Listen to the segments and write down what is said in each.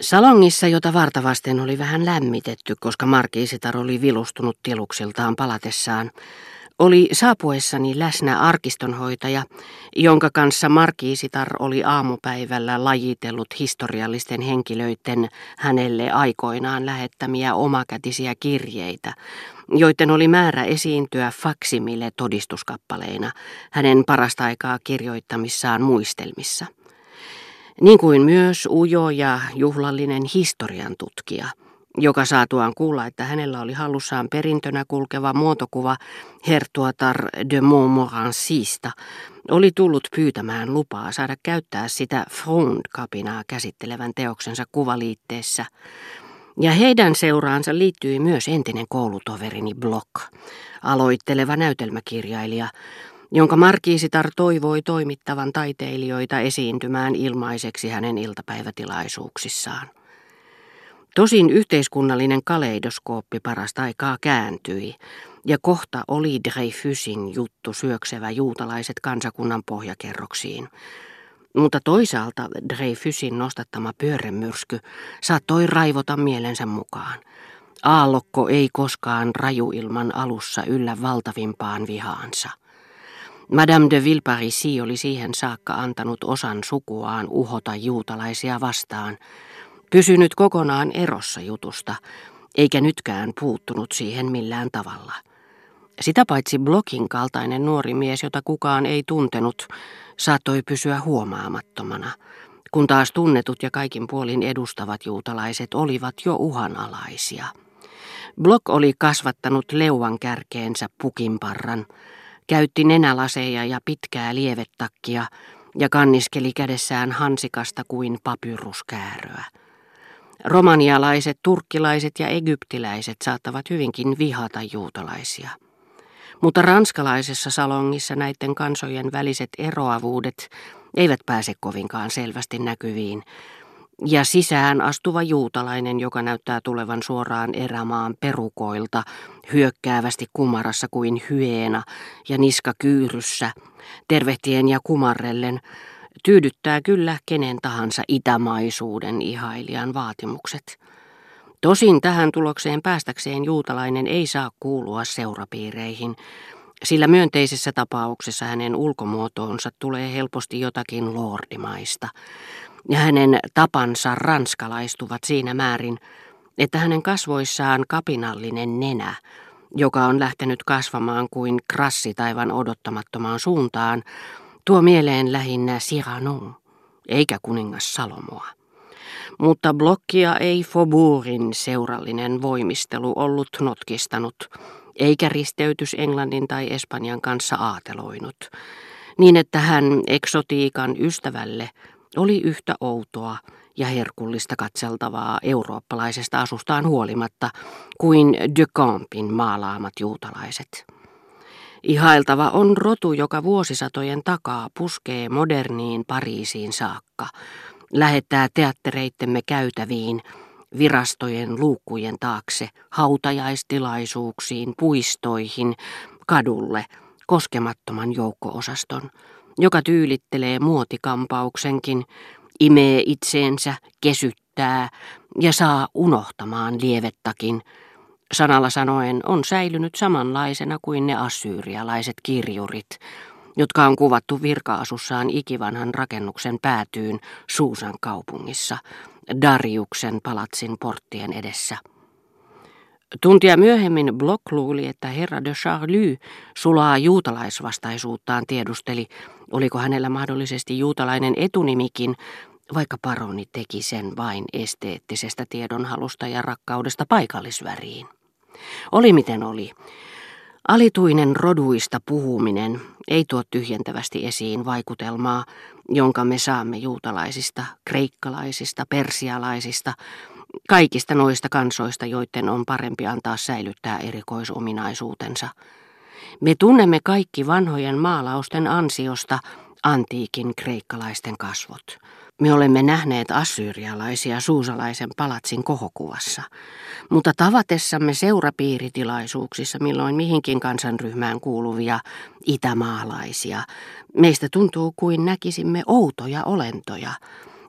Salongissa, jota vartavasten oli vähän lämmitetty, koska markiisitar oli vilustunut tiluksiltaan palatessaan, oli saapuessani läsnä arkistonhoitaja, jonka kanssa markiisitar oli aamupäivällä lajitellut historiallisten henkilöiden hänelle aikoinaan lähettämiä omakätisiä kirjeitä, joiden oli määrä esiintyä faksimille todistuskappaleina hänen parasta aikaa kirjoittamissaan muistelmissa niin kuin myös ujo ja juhlallinen historian tutkija, joka saatuaan kuulla, että hänellä oli hallussaan perintönä kulkeva muotokuva Hertuatar de Montmorencista, oli tullut pyytämään lupaa saada käyttää sitä Frond-kapinaa käsittelevän teoksensa kuvaliitteessä. Ja heidän seuraansa liittyi myös entinen koulutoverini Block, aloitteleva näytelmäkirjailija, jonka markiisitar toivoi toimittavan taiteilijoita esiintymään ilmaiseksi hänen iltapäivätilaisuuksissaan. Tosin yhteiskunnallinen kaleidoskooppi parasta aikaa kääntyi, ja kohta oli Dreyfusin juttu syöksevä juutalaiset kansakunnan pohjakerroksiin. Mutta toisaalta Dreyfusin nostattama pyörremyrsky saattoi raivota mielensä mukaan. Aallokko ei koskaan rajuilman alussa yllä valtavimpaan vihaansa. Madame de Villeparisi oli siihen saakka antanut osan sukuaan uhota juutalaisia vastaan, pysynyt kokonaan erossa jutusta, eikä nytkään puuttunut siihen millään tavalla. Sitä paitsi Blokin kaltainen nuori mies, jota kukaan ei tuntenut, saattoi pysyä huomaamattomana, kun taas tunnetut ja kaikin puolin edustavat juutalaiset olivat jo uhanalaisia. Blok oli kasvattanut leuan kärkeensä pukinparran, käytti nenälaseja ja pitkää lievetakkia ja kanniskeli kädessään hansikasta kuin papyruskääröä. Romanialaiset, turkkilaiset ja egyptiläiset saattavat hyvinkin vihata juutalaisia. Mutta ranskalaisessa salongissa näiden kansojen väliset eroavuudet eivät pääse kovinkaan selvästi näkyviin, ja sisään astuva juutalainen, joka näyttää tulevan suoraan erämaan perukoilta, hyökkäävästi kumarassa kuin hyena ja niska kyyryssä, tervehtien ja kumarrellen, tyydyttää kyllä kenen tahansa itämaisuuden ihailijan vaatimukset. Tosin tähän tulokseen päästäkseen juutalainen ei saa kuulua seurapiireihin, sillä myönteisessä tapauksessa hänen ulkomuotoonsa tulee helposti jotakin lordimaista, ja hänen tapansa ranskalaistuvat siinä määrin, että hänen kasvoissaan kapinallinen nenä, joka on lähtenyt kasvamaan kuin krassi taivan odottamattomaan suuntaan, tuo mieleen lähinnä Cyrano, eikä kuningas Salomoa. Mutta blokkia ei Faubourgin seurallinen voimistelu ollut notkistanut, eikä risteytys Englannin tai Espanjan kanssa aateloinut, niin että hän eksotiikan ystävälle oli yhtä outoa ja herkullista katseltavaa eurooppalaisesta asustaan huolimatta kuin de Campin maalaamat juutalaiset. Ihailtava on rotu, joka vuosisatojen takaa puskee moderniin Pariisiin saakka, lähettää teattereittemme käytäviin, virastojen luukkujen taakse, hautajaistilaisuuksiin, puistoihin, kadulle, koskemattoman joukkoosaston, joka tyylittelee muotikampauksenkin, imee itseensä, kesyttää ja saa unohtamaan lievettakin. Sanalla sanoen on säilynyt samanlaisena kuin ne assyrialaiset kirjurit, jotka on kuvattu virka-asussaan ikivanhan rakennuksen päätyyn Suusan kaupungissa, Dariuksen palatsin porttien edessä. Tuntia myöhemmin Block luuli, että herra de Charlie sulaa juutalaisvastaisuuttaan tiedusteli, oliko hänellä mahdollisesti juutalainen etunimikin, vaikka paroni teki sen vain esteettisestä tiedonhalusta ja rakkaudesta paikallisväriin. Oli miten oli. Alituinen roduista puhuminen ei tuo tyhjentävästi esiin vaikutelmaa, jonka me saamme juutalaisista, kreikkalaisista, persialaisista, kaikista noista kansoista, joiden on parempi antaa säilyttää erikoisominaisuutensa. Me tunnemme kaikki vanhojen maalausten ansiosta antiikin kreikkalaisten kasvot. Me olemme nähneet assyrialaisia suusalaisen palatsin kohokuvassa, mutta tavatessamme seurapiiritilaisuuksissa milloin mihinkin kansanryhmään kuuluvia itämaalaisia, meistä tuntuu kuin näkisimme outoja olentoja,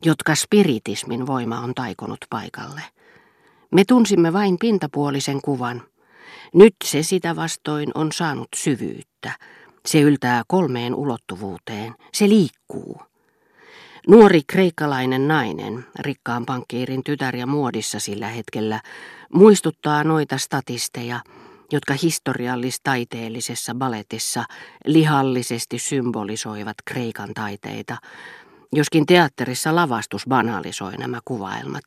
jotka spiritismin voima on taikonut paikalle. Me tunsimme vain pintapuolisen kuvan. Nyt se sitä vastoin on saanut syvyyttä. Se yltää kolmeen ulottuvuuteen. Se liikkuu. Nuori kreikkalainen nainen, rikkaan pankkiirin tytär ja muodissa sillä hetkellä, muistuttaa noita statisteja, jotka historiallis-taiteellisessa baletissa lihallisesti symbolisoivat Kreikan taiteita, joskin teatterissa lavastus banalisoi nämä kuvailmat.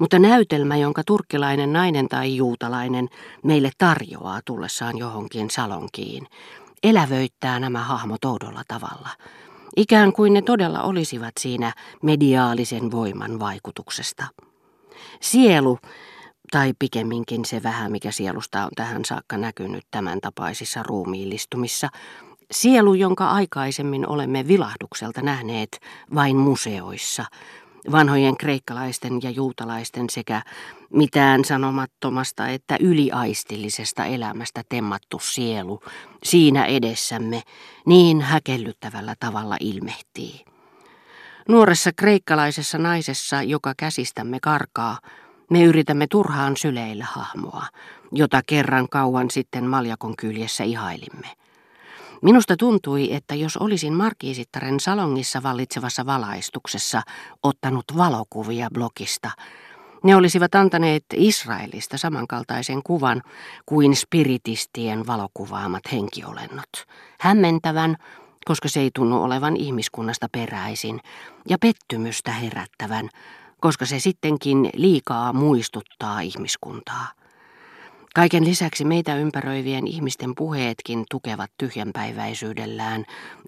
Mutta näytelmä, jonka turkkilainen nainen tai juutalainen meille tarjoaa tullessaan johonkin salonkiin, elävöittää nämä hahmot oudolla tavalla – ikään kuin ne todella olisivat siinä mediaalisen voiman vaikutuksesta. Sielu, tai pikemminkin se vähän, mikä sielusta on tähän saakka näkynyt tämän tapaisissa ruumiillistumissa, sielu, jonka aikaisemmin olemme vilahdukselta nähneet vain museoissa, vanhojen kreikkalaisten ja juutalaisten sekä mitään sanomattomasta että yliaistillisesta elämästä temmattu sielu siinä edessämme niin häkellyttävällä tavalla ilmehtii. Nuoressa kreikkalaisessa naisessa, joka käsistämme karkaa, me yritämme turhaan syleillä hahmoa, jota kerran kauan sitten maljakon kyljessä ihailimme. Minusta tuntui, että jos olisin markiisittaren salongissa vallitsevassa valaistuksessa ottanut valokuvia blogista, ne olisivat antaneet Israelista samankaltaisen kuvan kuin spiritistien valokuvaamat henkiolennot. Hämmentävän, koska se ei tunnu olevan ihmiskunnasta peräisin, ja pettymystä herättävän, koska se sittenkin liikaa muistuttaa ihmiskuntaa. Kaiken lisäksi meitä ympäröivien ihmisten puheetkin tukevat tyhjänpäiväisyydellään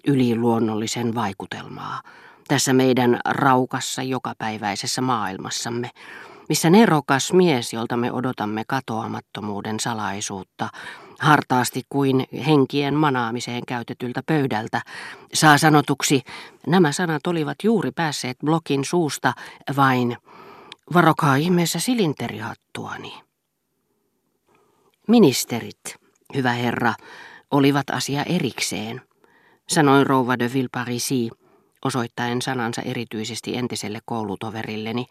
yliluonnollisen vaikutelmaa. Tässä meidän raukassa jokapäiväisessä maailmassamme, missä nerokas mies, jolta me odotamme katoamattomuuden salaisuutta, hartaasti kuin henkien manaamiseen käytetyltä pöydältä, saa sanotuksi, nämä sanat olivat juuri päässeet blokin suusta vain, varokaa ihmeessä silinterihattuani. Ministerit, hyvä herra, olivat asia erikseen, sanoi rouva de Villeparisi, osoittaen sanansa erityisesti entiselle koulutoverilleni,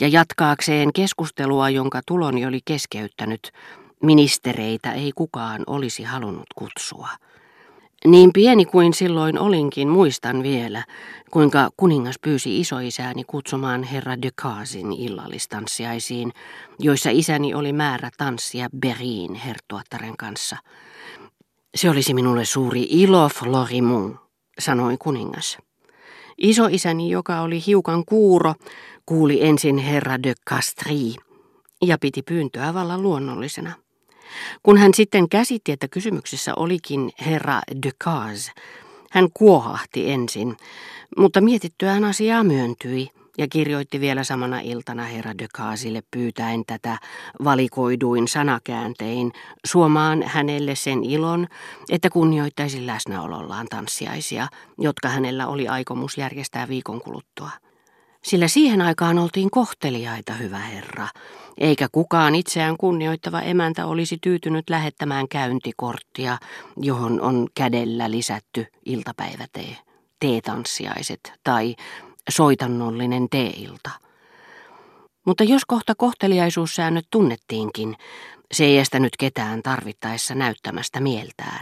ja jatkaakseen keskustelua, jonka tuloni oli keskeyttänyt, ministereitä ei kukaan olisi halunnut kutsua. Niin pieni kuin silloin olinkin, muistan vielä, kuinka kuningas pyysi isoisääni kutsumaan herra de Caasin illallistanssiaisiin, joissa isäni oli määrä tanssia Beriin herttuattaren kanssa. Se olisi minulle suuri ilo, Florimont, sanoi kuningas. Isoisäni, joka oli hiukan kuuro, kuuli ensin herra de Castri ja piti pyyntöä vallan luonnollisena. Kun hän sitten käsitti, että kysymyksessä olikin herra de Caz, hän kuohahti ensin, mutta mietittyään asiaa myöntyi ja kirjoitti vielä samana iltana herra de Caasille pyytäen tätä valikoiduin sanakääntein suomaan hänelle sen ilon, että kunnioittaisi läsnäolollaan tanssiaisia, jotka hänellä oli aikomus järjestää viikon kuluttua. Sillä siihen aikaan oltiin kohteliaita, hyvä herra, eikä kukaan itseään kunnioittava emäntä olisi tyytynyt lähettämään käyntikorttia, johon on kädellä lisätty iltapäivätee, teetanssiaiset tai soitannollinen teeilta. Mutta jos kohta kohteliaisuussäännöt tunnettiinkin, se ei estänyt ketään tarvittaessa näyttämästä mieltään.